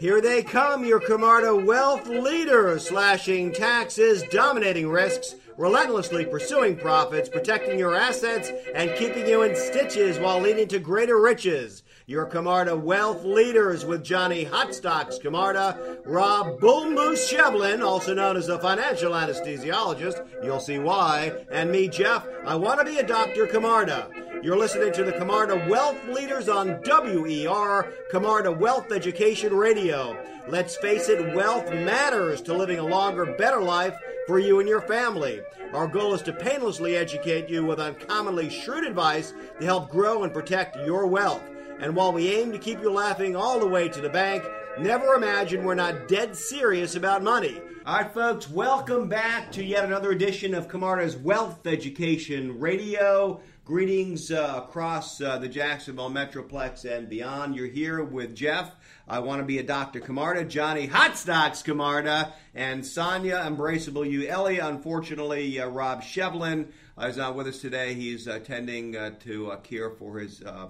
Here they come, your Camarda wealth leaders, slashing taxes, dominating risks, relentlessly pursuing profits, protecting your assets, and keeping you in stitches while leading to greater riches. Your Camarda wealth leaders with Johnny Hotstocks Camarda, Rob Bull Moose Shevlin, also known as the financial anesthesiologist, you'll see why, and me, Jeff, I want to be a Dr. Camarda. You're listening to the Camarda Wealth Leaders on WER, Camarda Wealth Education Radio. Let's face it, wealth matters to living a longer, better life for you and your family. Our goal is to painlessly educate you with uncommonly shrewd advice to help grow and protect your wealth. And while we aim to keep you laughing all the way to the bank, never imagine we're not dead serious about money. All right, folks, welcome back to yet another edition of Camarda's Wealth Education Radio. Greetings uh, across uh, the Jacksonville Metroplex and beyond. You're here with Jeff. I want to be a Dr. Camarda, Johnny Hotstocks Camarda, and Sonia Embraceable You. Ellie, unfortunately, uh, Rob Shevlin is not with us today. He's attending uh, to care for his uh,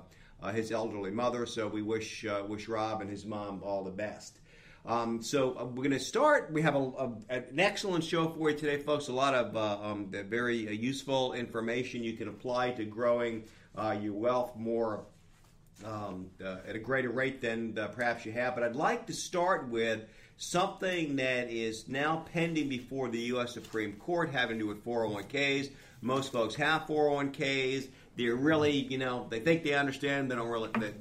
his elderly mother. So we wish wish Rob and his mom all the best. Um, so uh, we're going to start. We have a, a, an excellent show for you today, folks. A lot of uh, um, very uh, useful information you can apply to growing uh, your wealth more um, uh, at a greater rate than uh, perhaps you have. But I'd like to start with something that is now pending before the U.S. Supreme Court, having to do with 401ks. Most folks have 401ks. They're really, you know, they think they understand. They don't really. They,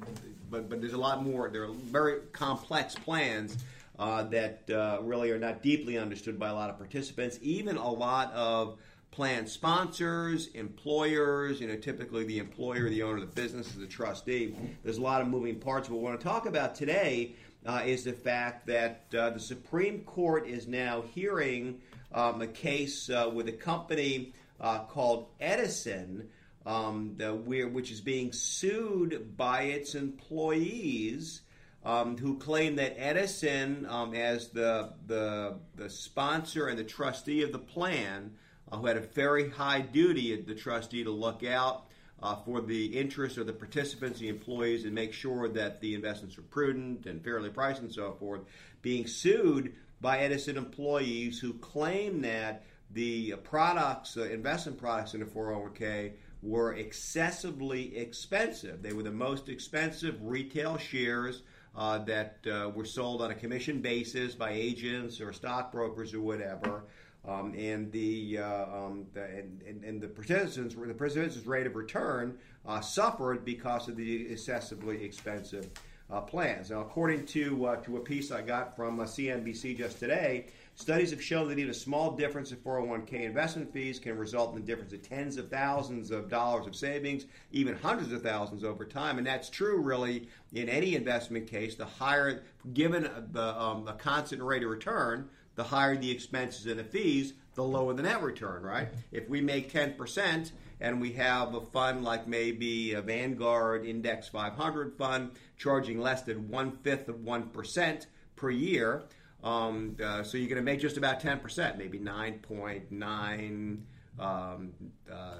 but but there's a lot more. There are very complex plans uh, that uh, really are not deeply understood by a lot of participants, even a lot of plan sponsors, employers, you know, typically the employer, the owner of the business is the trustee. There's a lot of moving parts. What we want to talk about today uh, is the fact that uh, the Supreme Court is now hearing um, a case uh, with a company uh, called Edison, um, the, which is being sued by its employees um, who claim that Edison, um, as the, the, the sponsor and the trustee of the plan, uh, who had a very high duty, at the trustee, to look out uh, for the interests of the participants, the employees, and make sure that the investments are prudent and fairly priced and so forth, being sued by Edison employees who claim that the products, uh, investment products in the 401k, were excessively expensive. They were the most expensive retail shares uh, that uh, were sold on a commission basis by agents or stockbrokers or whatever. Um, and the, uh, um, the and, and, and, the participants the participants' rate of return uh, suffered because of the excessively expensive uh, plans. Now, according to uh, to a piece I got from CNBC just today, Studies have shown that even a small difference in 401k investment fees can result in the difference of tens of thousands of dollars of savings, even hundreds of thousands over time. And that's true, really, in any investment case. The higher, given um, the constant rate of return, the higher the expenses and the fees, the lower the net return, right? If we make 10% and we have a fund like maybe a Vanguard Index 500 fund charging less than one fifth of 1% per year, um, uh, so you're going to make just about 10%, maybe 9.9, um, uh,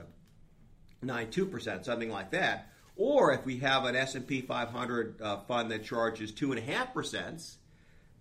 92%, something like that. Or if we have an S&P 500 uh, fund that charges 2.5%,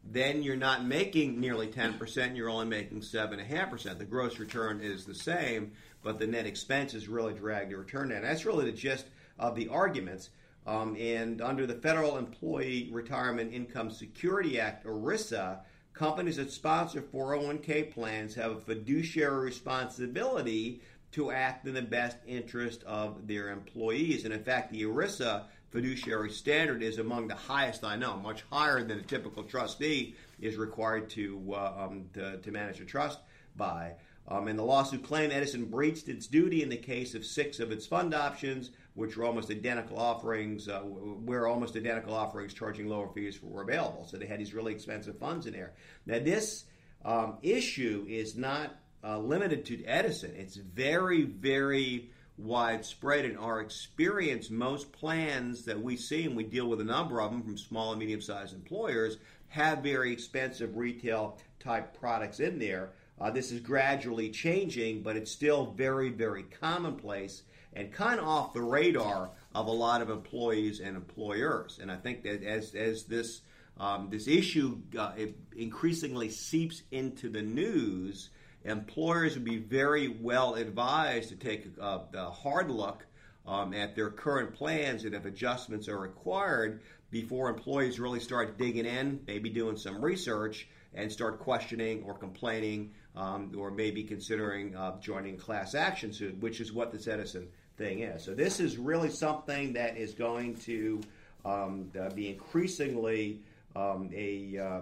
then you're not making nearly 10%, you're only making 7.5%. The gross return is the same, but the net expenses really drag the return down. That's really the gist of the arguments. Um, and under the Federal Employee Retirement Income Security Act, ERISA, companies that sponsor 401k plans have a fiduciary responsibility to act in the best interest of their employees. And in fact, the ERISA fiduciary standard is among the highest I know, much higher than a typical trustee is required to, uh, um, to, to manage a trust by. Um, and the lawsuit claimed Edison breached its duty in the case of six of its fund options, which were almost identical offerings, uh, where almost identical offerings charging lower fees were available. So they had these really expensive funds in there. Now, this um, issue is not uh, limited to Edison, it's very, very widespread in our experience. Most plans that we see, and we deal with a number of them from small and medium sized employers, have very expensive retail type products in there. Uh, this is gradually changing, but it's still very, very commonplace and kind of off the radar of a lot of employees and employers. And I think that as, as this um, this issue uh, increasingly seeps into the news, employers would be very well advised to take a, a hard look um, at their current plans and if adjustments are required before employees really start digging in, maybe doing some research and start questioning or complaining um, or maybe considering uh, joining class action suit, which is what this Edison thing is. So this is really something that is going to um, uh, be increasingly um, a, uh,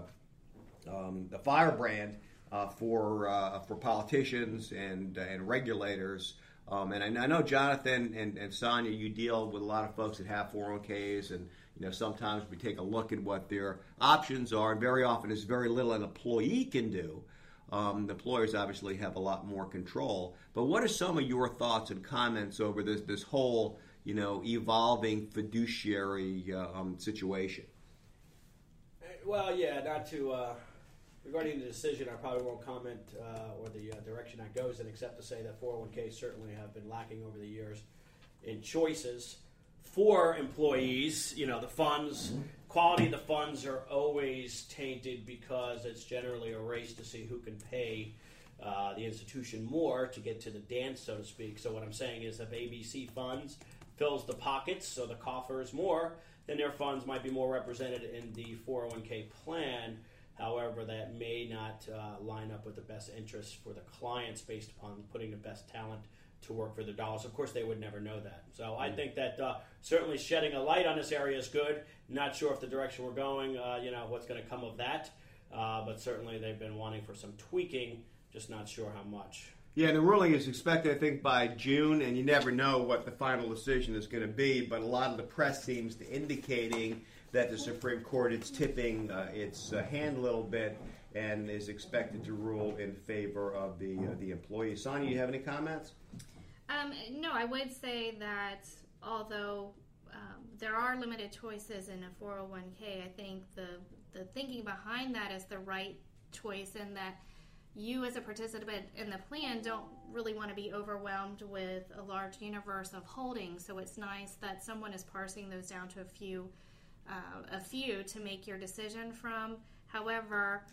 um, firebrand uh, for uh, for politicians and and regulators. Um, and I, I, know Jonathan and, and Sonia, you deal with a lot of folks that have 401ks, and you know sometimes we take a look at what their options are, and very often there's very little an employee can do. Um, employers obviously have a lot more control. But what are some of your thoughts and comments over this this whole you know evolving fiduciary uh, um, situation? Well, yeah, not to uh, regarding the decision, I probably won't comment uh, or the uh, direction that goes in, except to say that 401ks certainly have been lacking over the years in choices for employees. You know, the funds quality of the funds are always tainted because it's generally a race to see who can pay. Uh, the institution more to get to the dance, so to speak. So what I'm saying is, if ABC funds fills the pockets, so the coffers more, then their funds might be more represented in the 401k plan. However, that may not uh, line up with the best interests for the clients based upon putting the best talent to work for the dollars. Of course, they would never know that. So I mm. think that uh, certainly shedding a light on this area is good. Not sure if the direction we're going, uh, you know, what's going to come of that. Uh, but certainly they've been wanting for some tweaking, just not sure how much. Yeah, the ruling is expected, I think, by June, and you never know what the final decision is going to be. But a lot of the press seems to indicating that the Supreme Court is tipping uh, its uh, hand a little bit and is expected to rule in favor of the uh, the employee. Sonia, you have any comments? Um, no, I would say that although um, there are limited choices in a 401k, I think the the thinking behind that is the right choice in that you as a participant in the plan don't really want to be overwhelmed with a large universe of holdings. So it's nice that someone is parsing those down to a few uh, a few to make your decision from. However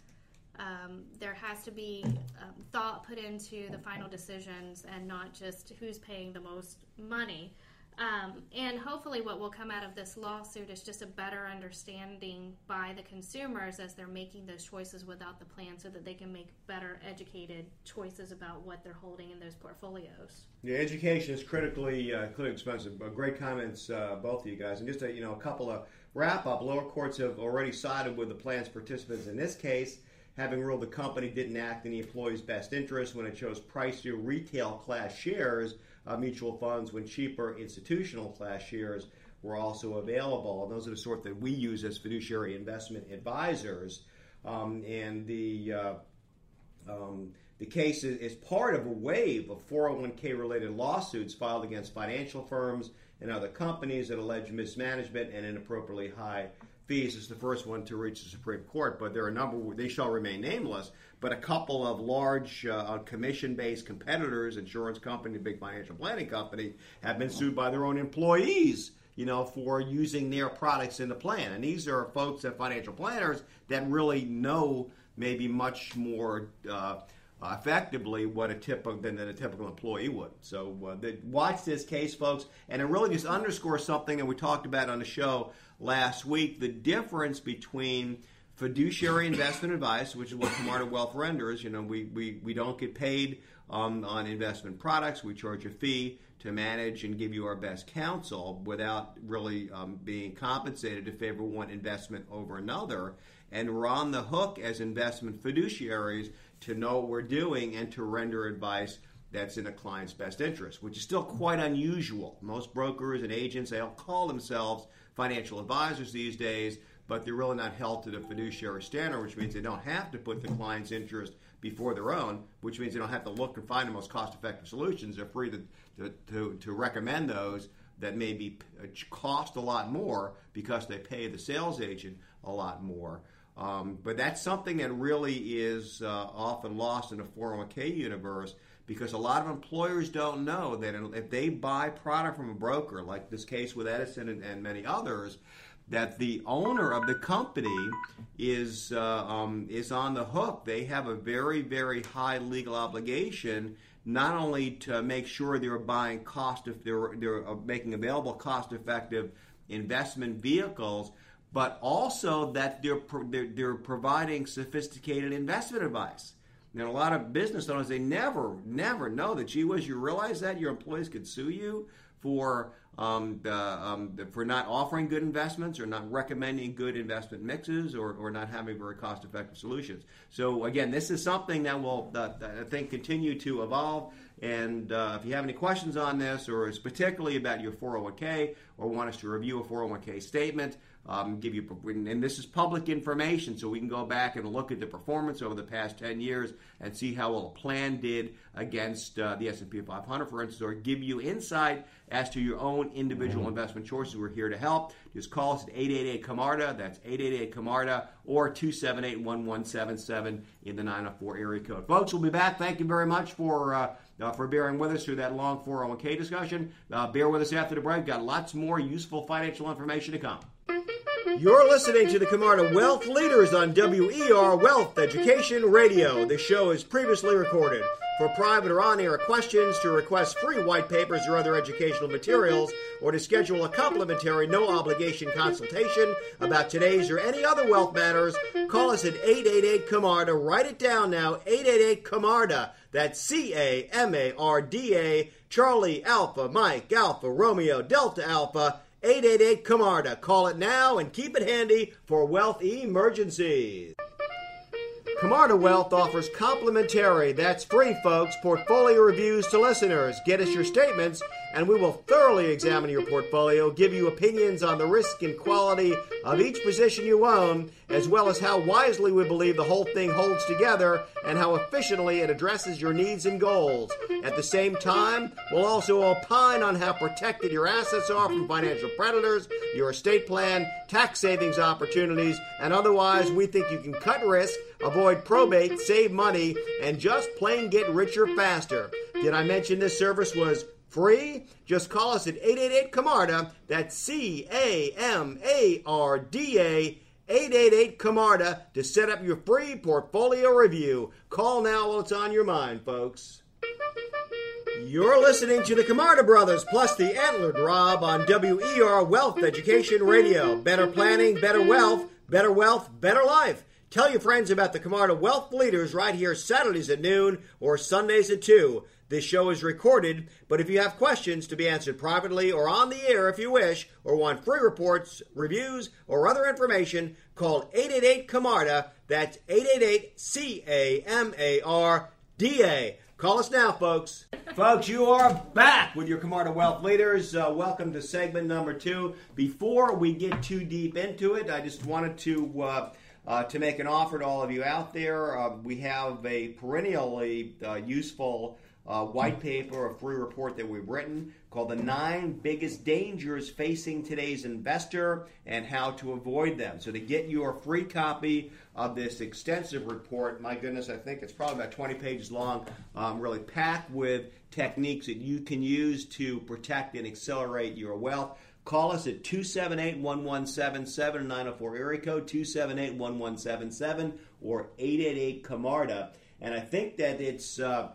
um, there has to be um, thought put into the final decisions and not just who's paying the most money um, and hopefully, what will come out of this lawsuit is just a better understanding by the consumers as they're making those choices without the plan so that they can make better educated choices about what they're holding in those portfolios. Yeah, education is critically, uh, critically expensive. Uh, great comments, uh, both of you guys. And just a, you know, a couple of wrap up lower courts have already sided with the plan's participants in this case having ruled the company didn't act in the employee's best interest when it chose pricier retail class shares uh, mutual funds when cheaper institutional class shares were also available. And those are the sort that we use as fiduciary investment advisors. Um, and the uh, um, the case is, is, part of a wave of 401k related lawsuits filed against financial firms and other companies that allege mismanagement and inappropriately high fees is the first one to reach the Supreme Court, but there are a number, they shall remain nameless, but a couple of large uh, commission based competitors, insurance company, big financial planning company, have been sued by their own employees. You know, for using their products in the plan. And these are folks that financial planners that really know maybe much more uh, effectively what a typical than, than a typical employee would. So uh, the, watch this case, folks, and it really just underscores something that we talked about on the show last week: the difference between fiduciary investment advice, which is what Camarda Wealth renders. You know, we we, we don't get paid um, on investment products. We charge a fee to manage and give you our best counsel without really um, being compensated to favor one investment over another. And we're on the hook as investment fiduciaries to know what we're doing and to render advice that's in a client's best interest, which is still quite unusual. Most brokers and agents, they all call themselves financial advisors these days, but they're really not held to the fiduciary standard, which means they don't have to put the client's interest before their own, which means they don't have to look and find the most cost effective solutions. They're free to, to, to, to recommend those that maybe cost a lot more because they pay the sales agent a lot more. Um, but that's something that really is uh, often lost in the 401k universe because a lot of employers don't know that if they buy product from a broker, like this case with Edison and, and many others, that the owner of the company is uh, um, is on the hook. They have a very very high legal obligation not only to make sure they're buying cost if they're they're uh, making available cost effective investment vehicles, but also that they're, they're, they're providing sophisticated investment advice. And a lot of business owners, they never, never know that, gee whiz, you realize that your employees could sue you for um, the, um, for not offering good investments or not recommending good investment mixes or, or not having very cost effective solutions. So, again, this is something that will, uh, I think, continue to evolve. And uh, if you have any questions on this, or it's particularly about your 401k, or want us to review a 401k statement, um, give you and this is public information so we can go back and look at the performance over the past 10 years and see how well a plan did against uh, the S&P 500 for instance or give you insight as to your own individual mm-hmm. investment choices we're here to help just call us at 888 camarda that's 888 camarda or 278 1177 in the 904 area code folks we'll be back thank you very much for uh, uh, for bearing with us through that long 401k discussion. Uh, bear with us after the break. Got lots more useful financial information to come. You're listening to the Camarda Wealth Leaders on WER Wealth Education Radio. The show is previously recorded. For private or on air questions, to request free white papers or other educational materials, or to schedule a complimentary no obligation consultation about today's or any other wealth matters, call us at 888 Camarda. Write it down now 888 Camarda. That's C A M A R D A, Charlie Alpha, Mike Alpha, Romeo Delta Alpha. 888 Camarda. Call it now and keep it handy for wealth emergencies. Camarda Wealth offers complimentary, that's free, folks, portfolio reviews to listeners. Get us your statements, and we will thoroughly examine your portfolio, give you opinions on the risk and quality of each position you own, as well as how wisely we believe the whole thing holds together and how efficiently it addresses your needs and goals. At the same time, we'll also opine on how protected your assets are from financial predators, your estate plan, tax savings opportunities, and otherwise we think you can cut risk avoid probate, save money, and just plain get richer faster. Did I mention this service was free? Just call us at 888 Camarda. That's C A M A R D A. 888 Camarda to set up your free portfolio review. Call now while it's on your mind, folks. You're listening to the Camarda Brothers plus the Antlered Rob on WER Wealth Education Radio. Better planning, better wealth, better wealth, better life. Tell your friends about the Camarda Wealth Leaders right here Saturdays at noon or Sundays at 2. This show is recorded, but if you have questions to be answered privately or on the air if you wish, or want free reports, reviews, or other information, call 888 Camarda. That's 888 C A M A R D A. Call us now, folks. folks, you are back with your Camarda Wealth Leaders. Uh, welcome to segment number two. Before we get too deep into it, I just wanted to. Uh, uh, to make an offer to all of you out there. Uh, we have a perennially uh, useful uh, white paper, a free report that we've written called The Nine Biggest Dangers Facing Today's Investor and How to Avoid Them. So, to get your free copy of this extensive report, my goodness, I think it's probably about 20 pages long, um, really packed with techniques that you can use to protect and accelerate your wealth. Call us at 278 1177 904 area code 278 1177 or 888 Camarda. And I think that it's, uh,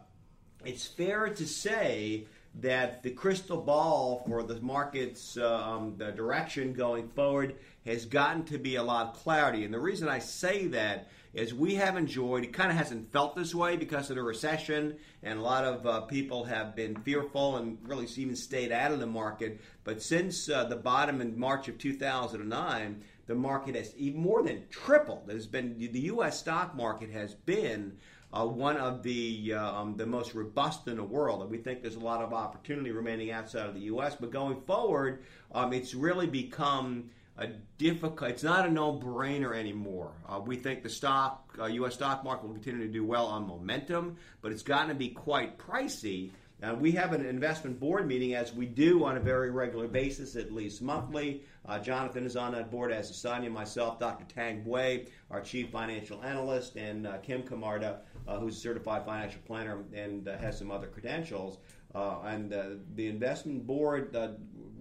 it's fair to say that the crystal ball for the market's uh, um, the direction going forward has gotten to be a lot of clarity. And the reason I say that is we have enjoyed, it kind of hasn't felt this way because of the recession, and a lot of uh, people have been fearful and really even stayed out of the market. But since uh, the bottom in March of 2009, the market has even more than tripled. There's been the U.S. stock market has been uh, one of the uh, um, the most robust in the world, and we think there's a lot of opportunity remaining outside of the U.S. But going forward, um, it's really become a difficult. It's not a no-brainer anymore. Uh, we think the stock, uh, U.S. stock market, will continue to do well on momentum, but it's gotten to be quite pricey. Uh, we have an investment board meeting, as we do on a very regular basis, at least monthly. Uh, Jonathan is on that board, as is Sonia, myself, Dr. Tang Bui, our chief financial analyst, and uh, Kim Camarda, uh, who's a certified financial planner and uh, has some other credentials. Uh, and the investment board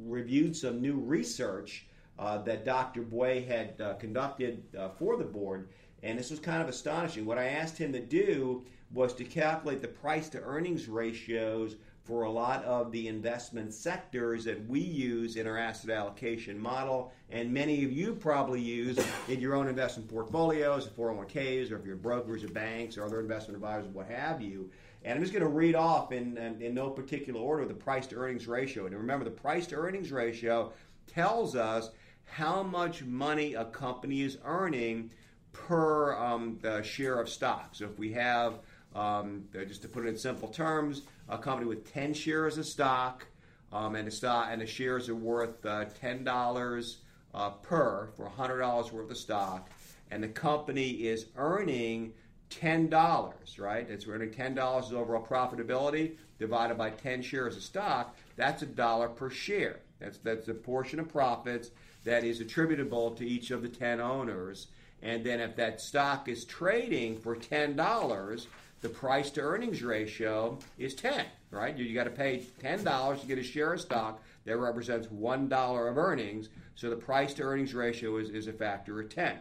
reviewed some new research uh, that Dr. Bui had uh, conducted uh, for the board, and this was kind of astonishing. What I asked him to do was to calculate the price to earnings ratios for a lot of the investment sectors that we use in our asset allocation model, and many of you probably use in your own investment portfolios, 401ks, or if you're brokers or banks or other investment advisors, what have you. And I'm just going to read off in, in, in no particular order the price to earnings ratio. And remember, the price to earnings ratio tells us how much money a company is earning per um, share of stock. So if we have, um, just to put it in simple terms, a company with 10 shares of stock, um, and the stock and the shares are worth uh, ten dollars uh, per for hundred dollars worth of stock, and the company is earning ten dollars. Right, it's earning ten dollars overall profitability divided by ten shares of stock. That's a dollar per share. That's that's a portion of profits that is attributable to each of the ten owners. And then if that stock is trading for ten dollars, the price to earnings ratio is 10, right? You, you got to pay $10 to get a share of stock that represents $1 of earnings. So the price to earnings ratio is, is a factor of 10.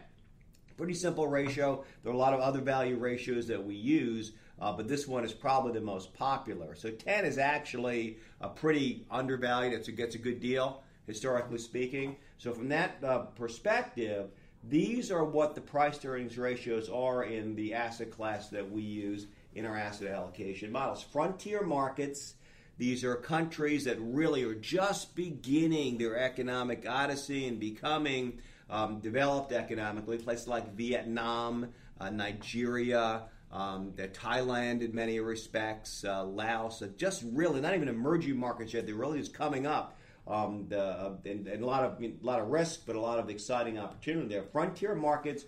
Pretty simple ratio. There are a lot of other value ratios that we use, uh, but this one is probably the most popular. So 10 is actually a pretty undervalued. It's a, gets a good deal, historically speaking. So from that uh, perspective, these are what the price to earnings ratios are in the asset class that we use in our asset allocation models. Frontier markets, these are countries that really are just beginning their economic odyssey and becoming um, developed economically. Places like Vietnam, uh, Nigeria, um, Thailand in many respects, uh, Laos, uh, just really not even emerging markets yet. They're really just coming up um, the, uh, and, and, a lot of a lot of risk, but a lot of exciting opportunity there. Frontier markets,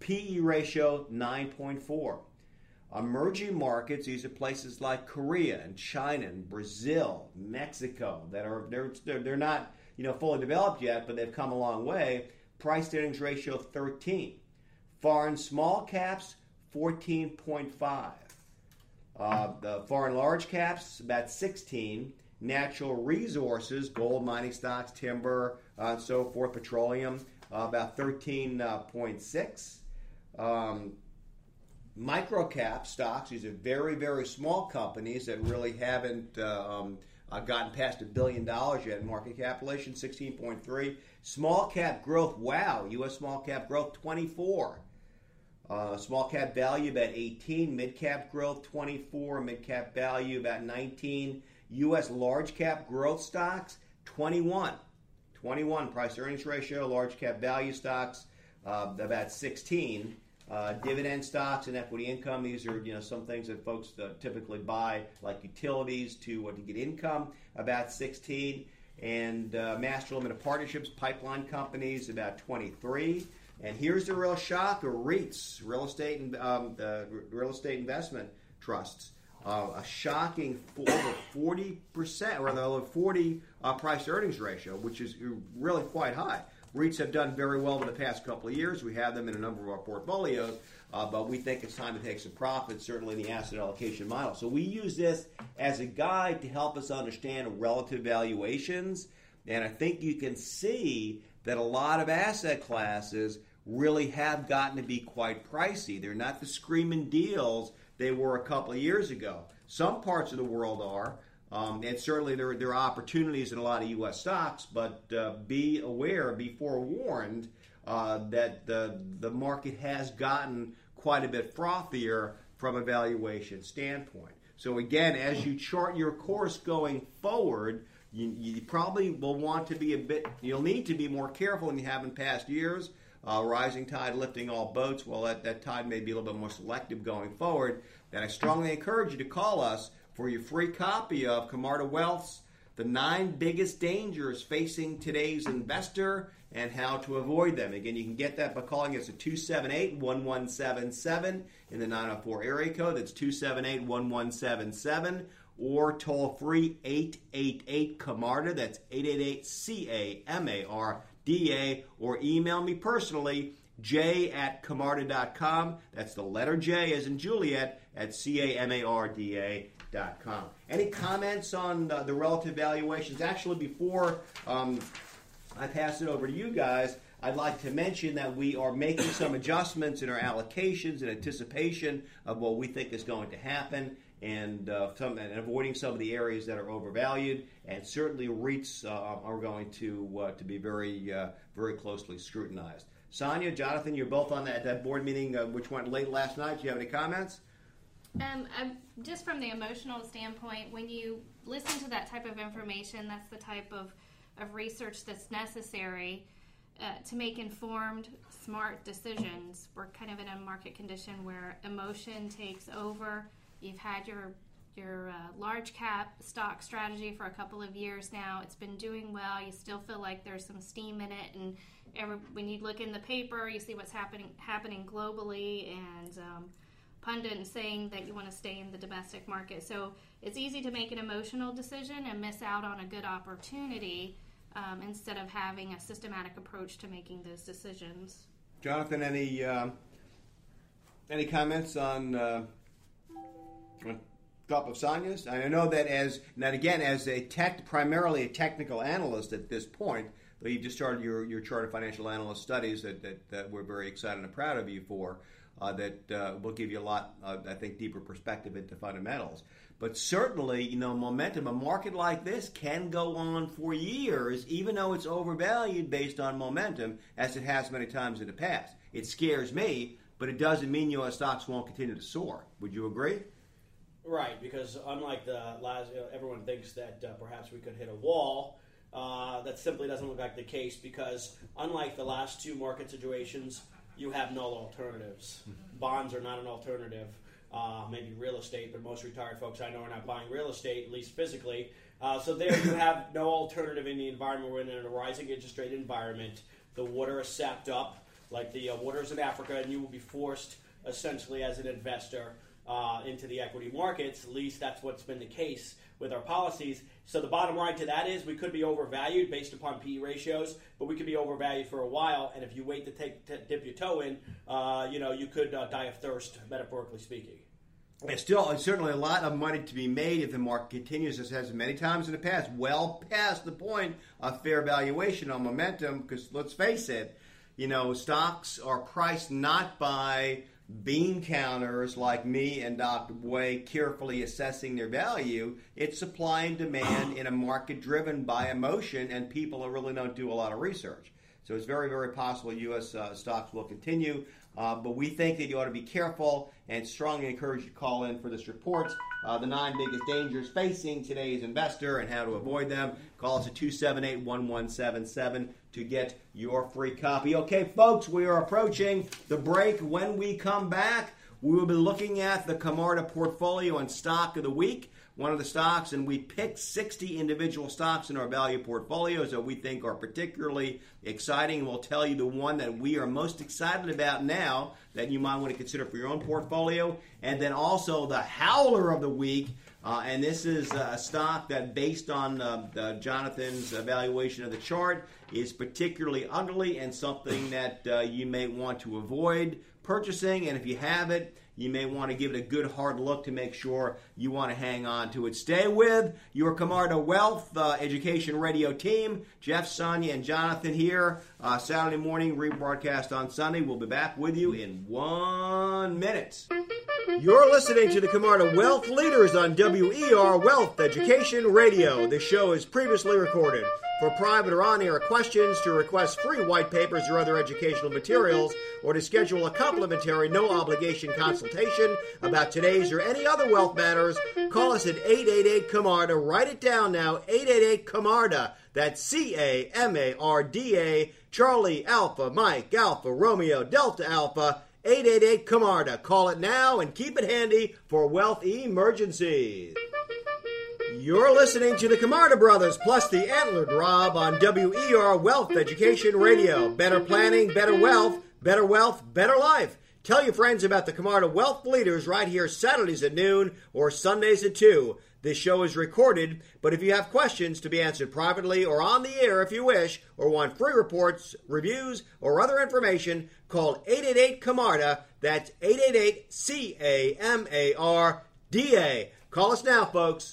PE ratio 9.4. Emerging markets, these are places like Korea and China and Brazil, Mexico that are they're, they're, not you know fully developed yet, but they've come a long way. Price earnings ratio 13. Foreign small caps 14.5. Uh, the foreign large caps about 16 natural resources, gold, mining stocks, timber, uh, and so forth, petroleum, uh, about 13.6. Um, micro cap stocks, these are very, very small companies that really haven't uh, um, uh, gotten past a billion dollars yet market capitalization, 16.3. Small cap growth, wow, U.S. small cap growth, 24. Uh, small cap value about 18, mid cap growth 24, mid cap value about 19, U.S. large cap growth stocks, 21. 21 price earnings ratio, large cap value stocks, uh, about 16. Uh, dividend stocks and equity income. These are you know some things that folks uh, typically buy, like utilities, to uh, to get income. About 16, and uh, master limited partnerships, pipeline companies, about 23. And here's the real shocker: REITs, real estate and um, real estate investment trusts uh, a shocking over 40%, or rather, 40 uh, price earnings ratio, which is really quite high. REITs have done very well in the past couple of years. We have them in a number of our portfolios, uh, but we think it's time to take some profits, certainly in the asset allocation model. So we use this as a guide to help us understand relative valuations. And I think you can see that a lot of asset classes really have gotten to be quite pricey. They're not the screaming deals they were a couple of years ago. Some parts of the world are, um, and certainly there, there are opportunities in a lot of U.S. stocks, but uh, be aware, be forewarned uh, that the, the market has gotten quite a bit frothier from a valuation standpoint. So, again, as you chart your course going forward, you, you, probably will want to be a bit, you'll need to be more careful than you have in past years uh, rising tide lifting all boats. Well, that, that tide may be a little bit more selective going forward. Then I strongly encourage you to call us for your free copy of Camarda Wealth's The Nine Biggest Dangers Facing Today's Investor and How to Avoid Them. Again, you can get that by calling us at 278 1177 in the 904 area code. That's 278 1177 or toll free 888 Camarda. That's 888 C A M A R DA, or email me personally, j at camarda.com. That's the letter J as in Juliet at C-A-M-A-R-D-A dot com. Any comments on uh, the relative valuations? Actually, before um, I pass it over to you guys, I'd like to mention that we are making some adjustments in our allocations in anticipation of what we think is going to happen and, uh, some, and avoiding some of the areas that are overvalued. And certainly REITs uh, are going to, uh, to be very, uh, very closely scrutinized. Sonia, Jonathan, you're both on that, that board meeting uh, which went late last night. Do you have any comments? Um, I, just from the emotional standpoint, when you listen to that type of information, that's the type of, of research that's necessary uh, to make informed, smart decisions. We're kind of in a market condition where emotion takes over. You've had your your uh, large cap stock strategy for a couple of years now. It's been doing well. You still feel like there's some steam in it, and every, when you look in the paper, you see what's happening happening globally, and um, pundits saying that you want to stay in the domestic market. So it's easy to make an emotional decision and miss out on a good opportunity um, instead of having a systematic approach to making those decisions. Jonathan, any um, any comments on, uh, on of Sonia's? I know that as now again as a tech, primarily a technical analyst at this point, though you just started your your of financial analyst studies that, that, that we're very excited and proud of you for. Uh, that uh, will give you a lot, uh, I think, deeper perspective into fundamentals. But certainly, you know, momentum, a market like this can go on for years, even though it's overvalued based on momentum, as it has many times in the past. It scares me, but it doesn't mean U.S. stocks won't continue to soar. Would you agree? Right, because unlike the last, everyone thinks that uh, perhaps we could hit a wall. Uh, that simply doesn't look like the case because, unlike the last two market situations, you have no alternatives. Bonds are not an alternative. Uh, maybe real estate, but most retired folks I know are not buying real estate, at least physically. Uh, so there you have no alternative in the environment. We're in a rising interest rate environment. The water is sapped up, like the uh, waters in Africa, and you will be forced, essentially, as an investor, uh, into the equity markets. At least that's what's been the case with our policies. So the bottom line to that is we could be overvalued based upon PE ratios, but we could be overvalued for a while. And if you wait to take to dip your toe in, uh, you know you could uh, die of thirst, metaphorically speaking. It's still it's certainly a lot of money to be made if the market continues as has many times in the past, well past the point of fair valuation on momentum. Because let's face it, you know stocks are priced not by bean counters like me and Dr. Way carefully assessing their value. It's supply and demand in a market driven by emotion, and people really don't do a lot of research. So it's very, very possible U.S. Uh, stocks will continue. Uh, but we think that you ought to be careful and strongly encourage you to call in for this report. Uh, the nine biggest dangers facing today's investor and how to avoid them. Call us at 278 1177 to get your free copy. Okay, folks, we are approaching the break. When we come back, we will be looking at the Camarda portfolio and stock of the week one of the stocks, and we picked 60 individual stocks in our value portfolios that we think are particularly exciting. We'll tell you the one that we are most excited about now that you might want to consider for your own portfolio, and then also the howler of the week. Uh, and this is a stock that, based on uh, Jonathan's evaluation of the chart, is particularly ugly and something that uh, you may want to avoid purchasing. And if you have it, you may want to give it a good hard look to make sure you want to hang on to it. Stay with your Camarda Wealth uh, Education Radio team. Jeff, Sonia, and Jonathan here. Uh, Saturday morning, rebroadcast on Sunday. We'll be back with you in one minute. You're listening to the Camarda Wealth Leaders on WER Wealth Education Radio. The show is previously recorded. For private or on air questions, to request free white papers or other educational materials, or to schedule a complimentary, no obligation consultation about today's or any other wealth matters, call us at 888 Camarda. Write it down now 888 Camarda. That's C A M A R D A, Charlie Alpha, Mike Alpha, Romeo Delta Alpha. 888 Camarda. Call it now and keep it handy for wealth emergencies. You're listening to the Camarda Brothers plus the Antlered Rob on WER Wealth Education Radio. Better planning, better wealth, better wealth, better life. Tell your friends about the Camarda Wealth Leaders right here Saturdays at noon or Sundays at 2. This show is recorded, but if you have questions to be answered privately or on the air if you wish, or want free reports, reviews, or other information, call 888 Camarda. That's 888 C A M A R D A. Call us now, folks.